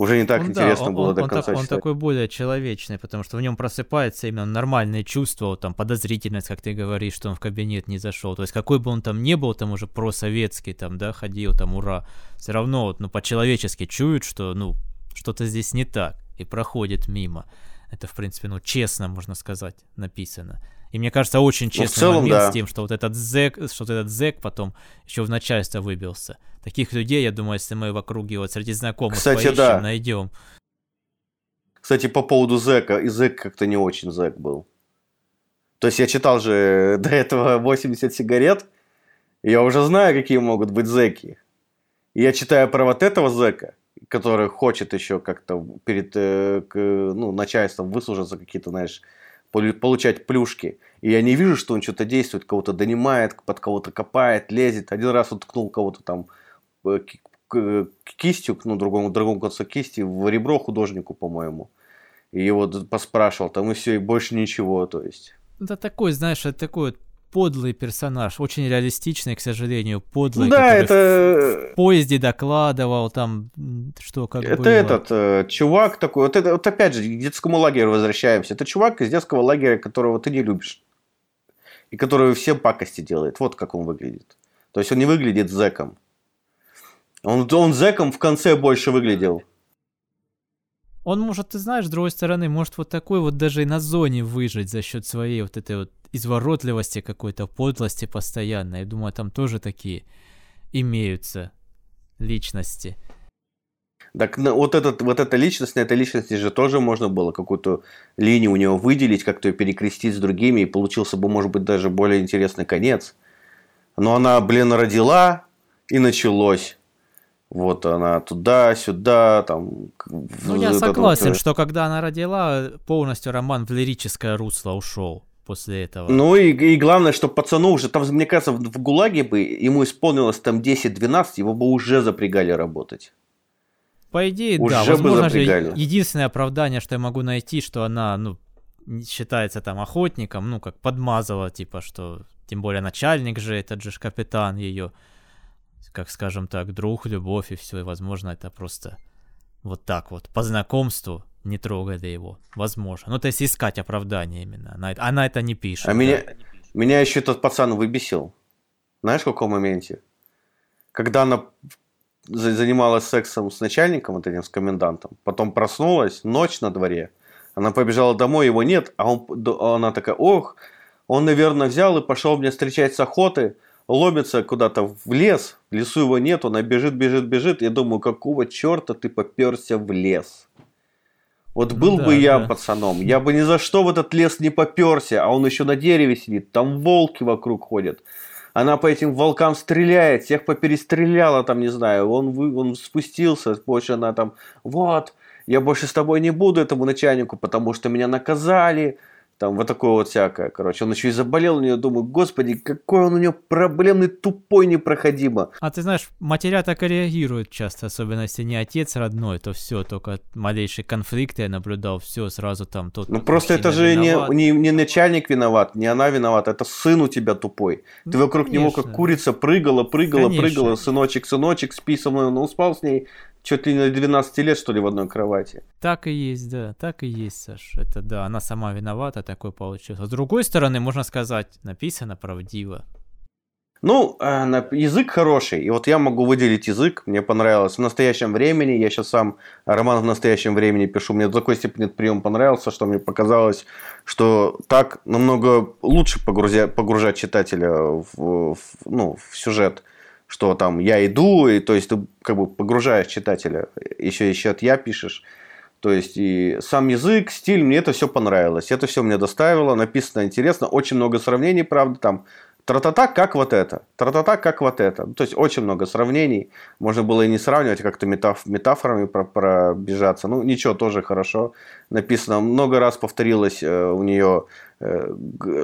[SPEAKER 2] уже не так
[SPEAKER 1] Он, да,
[SPEAKER 2] интересно
[SPEAKER 1] он,
[SPEAKER 2] было
[SPEAKER 1] он-
[SPEAKER 2] до
[SPEAKER 1] он
[SPEAKER 2] конца
[SPEAKER 1] так- он такой более человечный, потому что в нем просыпается именно нормальные чувства, вот там подозрительность, как ты говоришь, что он в кабинет не зашел. То есть какой бы он там ни был, там уже просоветский, там, да, ходил, там, ура, все равно, вот, ну, по-человечески чуют, что, ну, что-то здесь не так, и проходит мимо. Это, в принципе, ну, честно, можно сказать, написано. И мне кажется, очень
[SPEAKER 2] Ну, в
[SPEAKER 1] честный
[SPEAKER 2] целом,
[SPEAKER 1] момент
[SPEAKER 2] да.
[SPEAKER 1] с тем, что вот этот зэк, что вот этот зэк потом еще в начальство выбился. Таких людей, я думаю, если мы в округе вот среди знакомых
[SPEAKER 2] Кстати,
[SPEAKER 1] поищем,
[SPEAKER 2] да.
[SPEAKER 1] найдем.
[SPEAKER 2] Кстати, по поводу зэка, и зэк как-то не очень зэк был. То есть я читал же до этого 80 сигарет, и я уже знаю, какие могут быть зэки. И я читаю про вот этого зэка, который хочет еще как-то перед э, ну, начальством выслужиться, какие-то, знаешь, получать плюшки. И я не вижу, что он что-то действует, кого-то донимает, под кого-то копает, лезет. Один раз он ткнул кого-то там э, к- кистью, ну, другому, другому концу кисти в ребро художнику, по-моему. И его поспрашивал, там и все, и больше ничего, то есть.
[SPEAKER 1] Это такой, знаешь, это такой вот подлый персонаж, очень реалистичный, к сожалению, подлый,
[SPEAKER 2] да, это...
[SPEAKER 1] в поезде докладывал там, что как
[SPEAKER 2] Это
[SPEAKER 1] было.
[SPEAKER 2] этот э, чувак такой, вот это вот опять же к детскому лагерю возвращаемся. Это чувак из детского лагеря, которого ты не любишь. И который всем пакости делает. Вот как он выглядит. То есть он не выглядит зэком. Он, он зэком в конце больше выглядел.
[SPEAKER 1] Он может, ты знаешь, с другой стороны, может вот такой вот даже и на зоне выжить за счет своей вот этой вот изворотливости какой-то, подлости постоянной. Я думаю, там тоже такие имеются личности.
[SPEAKER 2] Так на- вот, этот, вот эта личность, на этой личности же тоже можно было какую-то линию у него выделить, как-то ее перекрестить с другими, и получился бы, может быть, даже более интересный конец. Но она, блин, родила, и началось. Вот она туда-сюда, там...
[SPEAKER 1] Ну, я согласен,
[SPEAKER 2] вот, э,
[SPEAKER 1] что когда она родила, полностью роман в лирическое русло ушел после этого.
[SPEAKER 2] Ну и, и главное, что пацану уже, там, мне кажется, в, в ГУЛАГе бы ему исполнилось там 10-12, его бы уже запрягали работать.
[SPEAKER 1] По идее, да.
[SPEAKER 2] Уже бы
[SPEAKER 1] Возможно же,
[SPEAKER 2] запрягали.
[SPEAKER 1] единственное оправдание, что я могу найти, что она, ну, считается там охотником, ну, как подмазала, типа, что, тем более начальник же, этот же капитан ее, как скажем так, друг, любовь и все, и, возможно, это просто вот так вот, по знакомству не трогали его, возможно. Ну, то есть искать оправдание именно. Она, это- она это не пишет.
[SPEAKER 2] А
[SPEAKER 1] да.
[SPEAKER 2] меня, меня еще этот пацан выбесил. Знаешь, в каком моменте? Когда она за- занималась сексом с начальником, вот этим, с комендантом, потом проснулась, ночь на дворе, она побежала домой, его нет, а он, она такая, ох, он, наверное, взял и пошел меня встречать с охоты, ломится куда-то в лес, в лесу его нет, она бежит, бежит, бежит, я думаю, какого черта ты поперся в лес? Вот
[SPEAKER 1] Ну
[SPEAKER 2] был
[SPEAKER 1] да,
[SPEAKER 2] бы я
[SPEAKER 1] да.
[SPEAKER 2] пацаном, я бы ни за что в этот лес не поперся, а он еще на дереве сидит, там волки вокруг ходят. Она по этим волкам стреляет, всех поперестреляла там, не знаю, он, вы, он спустился, больше она там, вот, я больше с тобой не буду этому начальнику, потому что меня наказали, там вот такое вот всякое, короче. Он еще и заболел у нее, думаю, господи, какой он у нее проблемный, тупой, непроходимо.
[SPEAKER 1] А ты знаешь, матеря так и реагируют часто, особенно если не отец родной, то все, только малейший конфликт я наблюдал, все, сразу там тот
[SPEAKER 2] Ну просто это же не,
[SPEAKER 1] виноват.
[SPEAKER 2] не, не начальник виноват, не она виновата, это сын у тебя тупой. Ты
[SPEAKER 1] Ну,
[SPEAKER 2] вокруг него как
[SPEAKER 1] конечно.
[SPEAKER 2] курица прыгала, прыгала,
[SPEAKER 1] Конечно.
[SPEAKER 2] прыгала, сыночек, сыночек, спи со мной, ну спал с ней чуть ли не до 12 лет, что ли, в одной кровати.
[SPEAKER 1] Так и есть, да, так и есть, Саш. Это да, она сама виновата, такой получился. С другой стороны, можно сказать, написано правдиво.
[SPEAKER 2] Ну, а, язык хороший, и вот я могу выделить язык, мне понравилось. В настоящем времени, я сейчас сам роман в настоящем времени пишу, мне до такой степени этот прием понравился, что мне показалось, что так намного лучше погрузя- погружать читателя в, в- ну, в сюжет, что там я иду, и то есть ты как бы погружаешь читателя, еще еще от я пишешь. То есть и сам язык, стиль, мне это все понравилось. Это все мне доставило, написано интересно, очень много сравнений, правда, там Тра-та-та, как вот это. Тра-та-та, как вот это. Ну, То есть очень много сравнений. Можно было и не сравнивать, а как-то метаф- метафорами про- пробежаться. Ну, ничего, тоже хорошо написано. Много раз повторилось э, у нее э,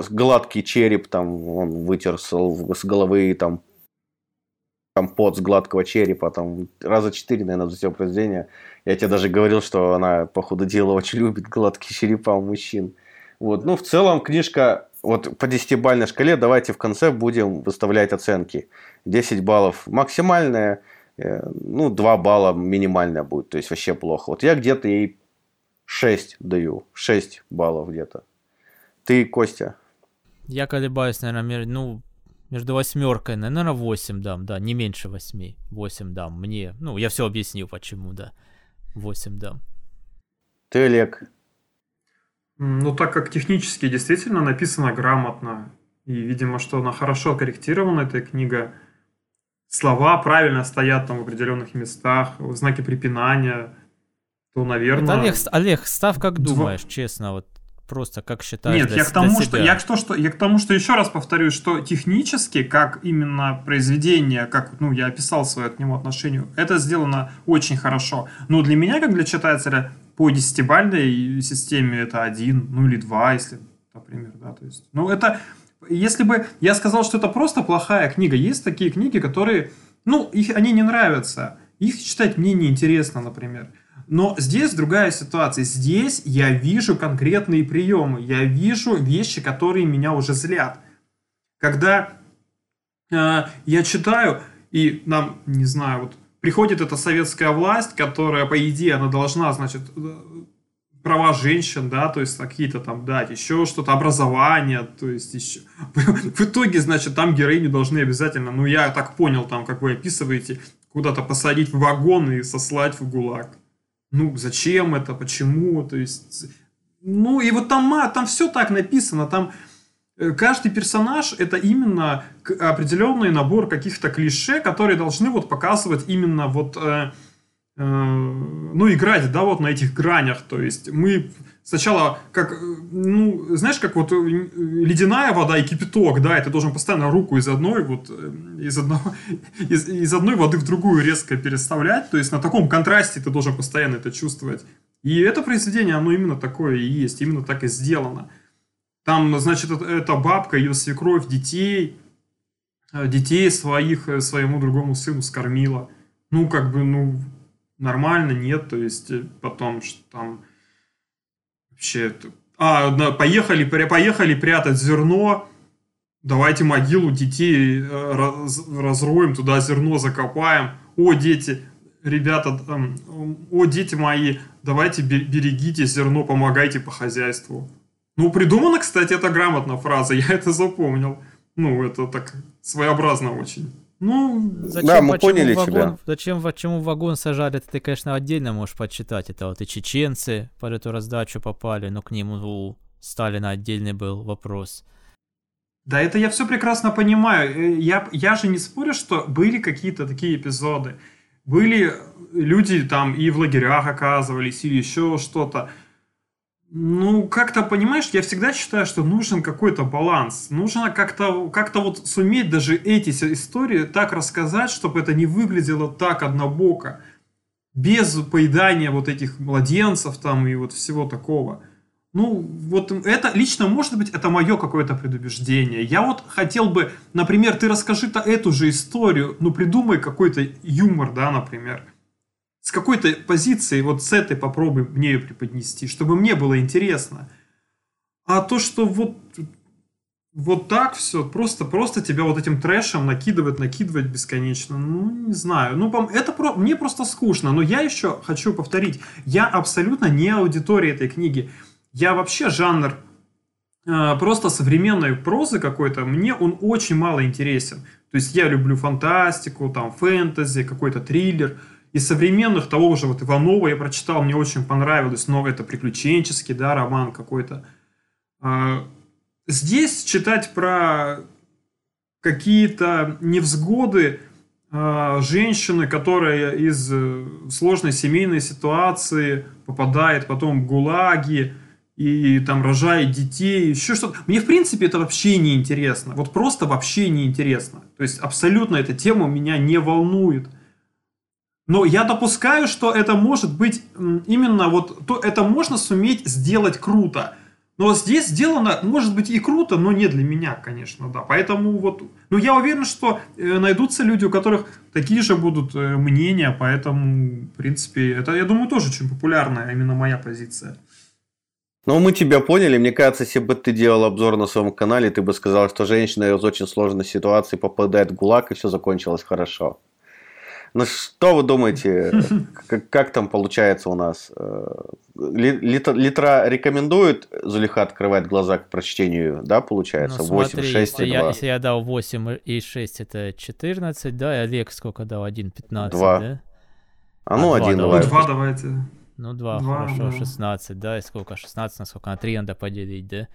[SPEAKER 2] гладкий череп, там он вытер с головы там компот с гладкого черепа, там раза четыре, наверное, за все произведение. Я тебе даже говорил, что она, по ходу дела, очень любит гладкие черепа у мужчин. Вот. Ну, в целом, книжка вот по десятибалльной шкале давайте в конце будем выставлять оценки. 10 баллов максимальная, э, ну, 2 балла минимальная будет, то есть вообще плохо. Вот я где-то ей 6 даю, 6 баллов где-то. Ты, Костя?
[SPEAKER 1] Я колебаюсь, наверное, ну, между восьмеркой, наверное, 8 дам, да, не меньше 8. 8 дам мне. Ну, я все объяснил, почему, да. 8 дам.
[SPEAKER 2] Ты, Олег?
[SPEAKER 3] Ну, так как технически действительно написано грамотно, и, видимо, что она хорошо корректирована, эта книга, слова правильно стоят там в определенных местах, знаки препинания, то, наверное...
[SPEAKER 1] Вот, Олег, Олег, став как думаешь, честно, вот просто как считаешь
[SPEAKER 3] Нет, для, я к тому, что я к, то, что я к тому, что еще раз повторюсь, что технически, как именно произведение, как ну я описал свое к нему отношение, это сделано очень хорошо. Но для меня, как для читателя, по десятибальной системе это один, ну или два, если, например, да, то есть, ну это, если бы я сказал, что это просто плохая книга, есть такие книги, которые, ну, их, они не нравятся, их читать мне неинтересно, например. Но здесь другая ситуация. Здесь я вижу конкретные приемы. Я вижу вещи, которые меня уже злят. Когда э, я читаю, и нам, не знаю, вот приходит эта советская власть, которая, по идее, она должна, значит, э, права женщин, да, то есть какие-то там дать, еще что-то, образование, то есть еще. В итоге, значит, там героини должны обязательно, ну, я так понял, там, как вы описываете, куда-то посадить в вагон и сослать в ГУЛАГ ну, зачем это, почему, то есть, ну, и вот там, там все так написано, там э, каждый персонаж это именно определенный набор каких-то клише, которые должны вот показывать именно вот, э, э, ну, играть, да, вот на этих гранях, то есть мы сначала как, ну, знаешь, как вот э, ледяная вода и кипяток, да, и ты должен постоянно руку из одной вот, э, из одного, из, из одной воды в другую резко переставлять, то есть на таком контрасте ты должен постоянно это чувствовать. И это произведение, оно именно такое и есть, именно так и сделано. Там, значит, эта бабка, ее свекровь, детей, э, детей своих своему другому сыну скормила. Ну, как бы, ну, нормально, нет, то есть потом, что там Вообще, а, поехали, поехали прятать зерно, давайте могилу детей э, раз, разроем, туда зерно закопаем. О, дети, ребята, о, дети мои, давайте берегите зерно, помогайте по хозяйству. Ну, придумана, кстати, это грамотно фраза, я это запомнил. Ну, это так своеобразно очень. Ну,
[SPEAKER 1] зачем, да, мы поняли вагон, тебя. Зачем, почему вагон сажали, это ты, конечно, отдельно можешь почитать. Это вот и чеченцы под эту раздачу попали, но к нему у Сталина отдельный был вопрос.
[SPEAKER 3] Да, это я все прекрасно понимаю. Э, я, я же не спорю, что были какие-то такие эпизоды. Были люди там и в лагерях оказывались, или еще что-то. Ну, как-то, понимаешь, я всегда считаю, что нужен какой-то баланс. Нужно как-то как вот суметь даже эти истории так рассказать, чтобы это не выглядело так однобоко. Без поедания вот этих младенцев там и вот всего такого. Ну, вот это лично, может быть, это мое какое-то предубеждение. Я вот хотел бы, например, ты расскажи-то эту же историю, ну, придумай какой-то юмор, да, например с какой-то позиции, вот с этой попробуй мне ее преподнести, чтобы мне было интересно. А то, что вот, вот так все, просто, просто тебя вот этим трэшем накидывать, накидывать бесконечно, ну, не знаю. Ну, это про, мне просто скучно, но я еще хочу повторить, я абсолютно не аудитория этой книги. Я вообще жанр э, просто современной прозы какой-то, мне он очень мало интересен. То есть я люблю фантастику, там, фэнтези, какой-то триллер – из современных того же вот Иванова я прочитал, мне очень понравилось, но это приключенческий, да, роман какой-то. А, здесь читать про какие-то невзгоды а, женщины, которая из э, сложной семейной ситуации попадает потом в ГУЛАГи, и там рожает детей, еще что-то. Мне, в принципе, это вообще не интересно. Вот просто вообще не интересно. То есть, абсолютно эта тема меня не волнует. Но я допускаю, что это может быть именно вот, то это можно суметь сделать круто. Но здесь сделано, может быть, и круто, но не для меня, конечно, да. Поэтому вот, ну я уверен, что э, найдутся люди, у которых такие же будут э, мнения, поэтому, в принципе, это, я думаю, тоже очень популярная именно моя позиция.
[SPEAKER 2] Ну, мы тебя поняли. Мне кажется, если бы ты делал обзор на своем канале, ты бы сказал, что женщина из очень сложной ситуации попадает в ГУЛАГ, и все закончилось хорошо. Ну что вы думаете, как, как там получается у нас? Э, литра, литра рекомендует Зулиха открывать глаза к прочтению, да, получается?
[SPEAKER 1] Ну, 8, смотри, 6 если и 2. Я, если я дал 8 и 6, это 14, да, и Олег сколько дал? 1, 15, 2. да?
[SPEAKER 2] А ну, а, 1
[SPEAKER 3] давай. 2 давайте.
[SPEAKER 1] Ну, 2, 2 хорошо, да. 16, да, и сколько? 16, насколько на 3 надо поделить, да?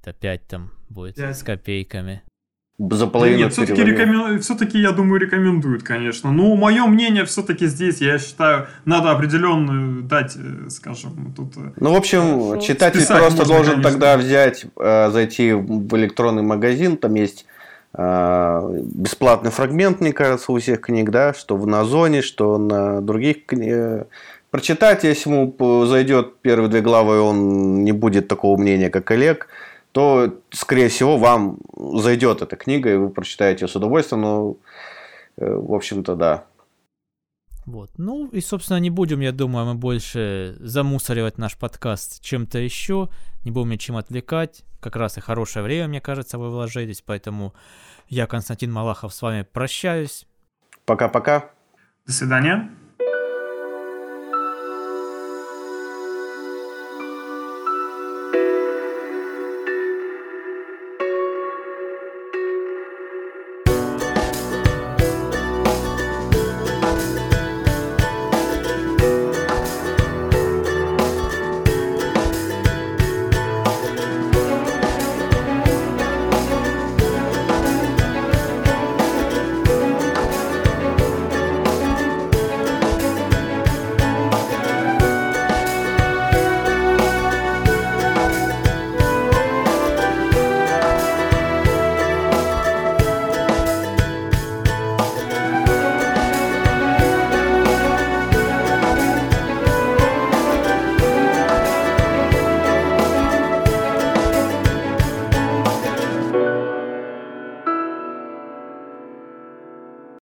[SPEAKER 1] Это 5 там будет 5. с копейками
[SPEAKER 2] за половину
[SPEAKER 3] Нет, все-таки, рекомен... все-таки, я думаю, рекомендуют, конечно. Но мое мнение все-таки здесь, я считаю, надо определенную дать, э, скажем, тут... Э,
[SPEAKER 2] ну, в общем, э, читатель просто можно, должен конечно. тогда взять, зайти в электронный магазин, там есть бесплатный фрагмент, мне кажется, у всех книг, да, что в Назоне, что на других книгах. Прочитать, если ему зайдет первые две главы, он не будет такого мнения, как Олег то, скорее всего, вам зайдет эта книга, и вы прочитаете ее с удовольствием. Ну, в общем-то, да.
[SPEAKER 1] Вот. Ну и, собственно, не будем, я думаю, мы больше замусоривать наш подкаст чем-то еще, не будем ничем отвлекать. Как раз и хорошее время, мне кажется, вы вложились, поэтому я, Константин Малахов, с вами прощаюсь.
[SPEAKER 2] Пока-пока.
[SPEAKER 3] До свидания.